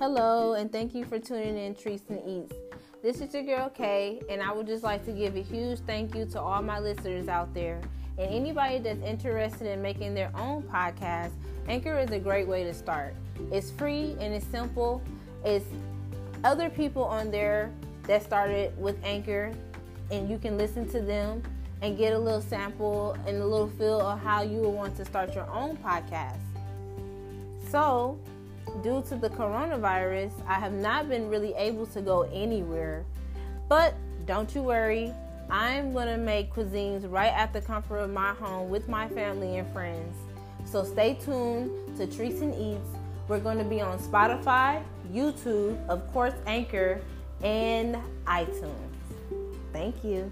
Hello, and thank you for tuning in Treats and Eats. This is your girl Kay, and I would just like to give a huge thank you to all my listeners out there. And anybody that's interested in making their own podcast, Anchor is a great way to start. It's free and it's simple. It's other people on there that started with Anchor, and you can listen to them and get a little sample and a little feel of how you would want to start your own podcast. So, due to the coronavirus, I have not been really able to go anywhere. But don't you worry, I'm to make cuisines right at the comfort of my home with my family and friends. So stay tuned to Treats and Eats. We're going to be on Spotify, YouTube, of course, Anchor, and iTunes. Thank you.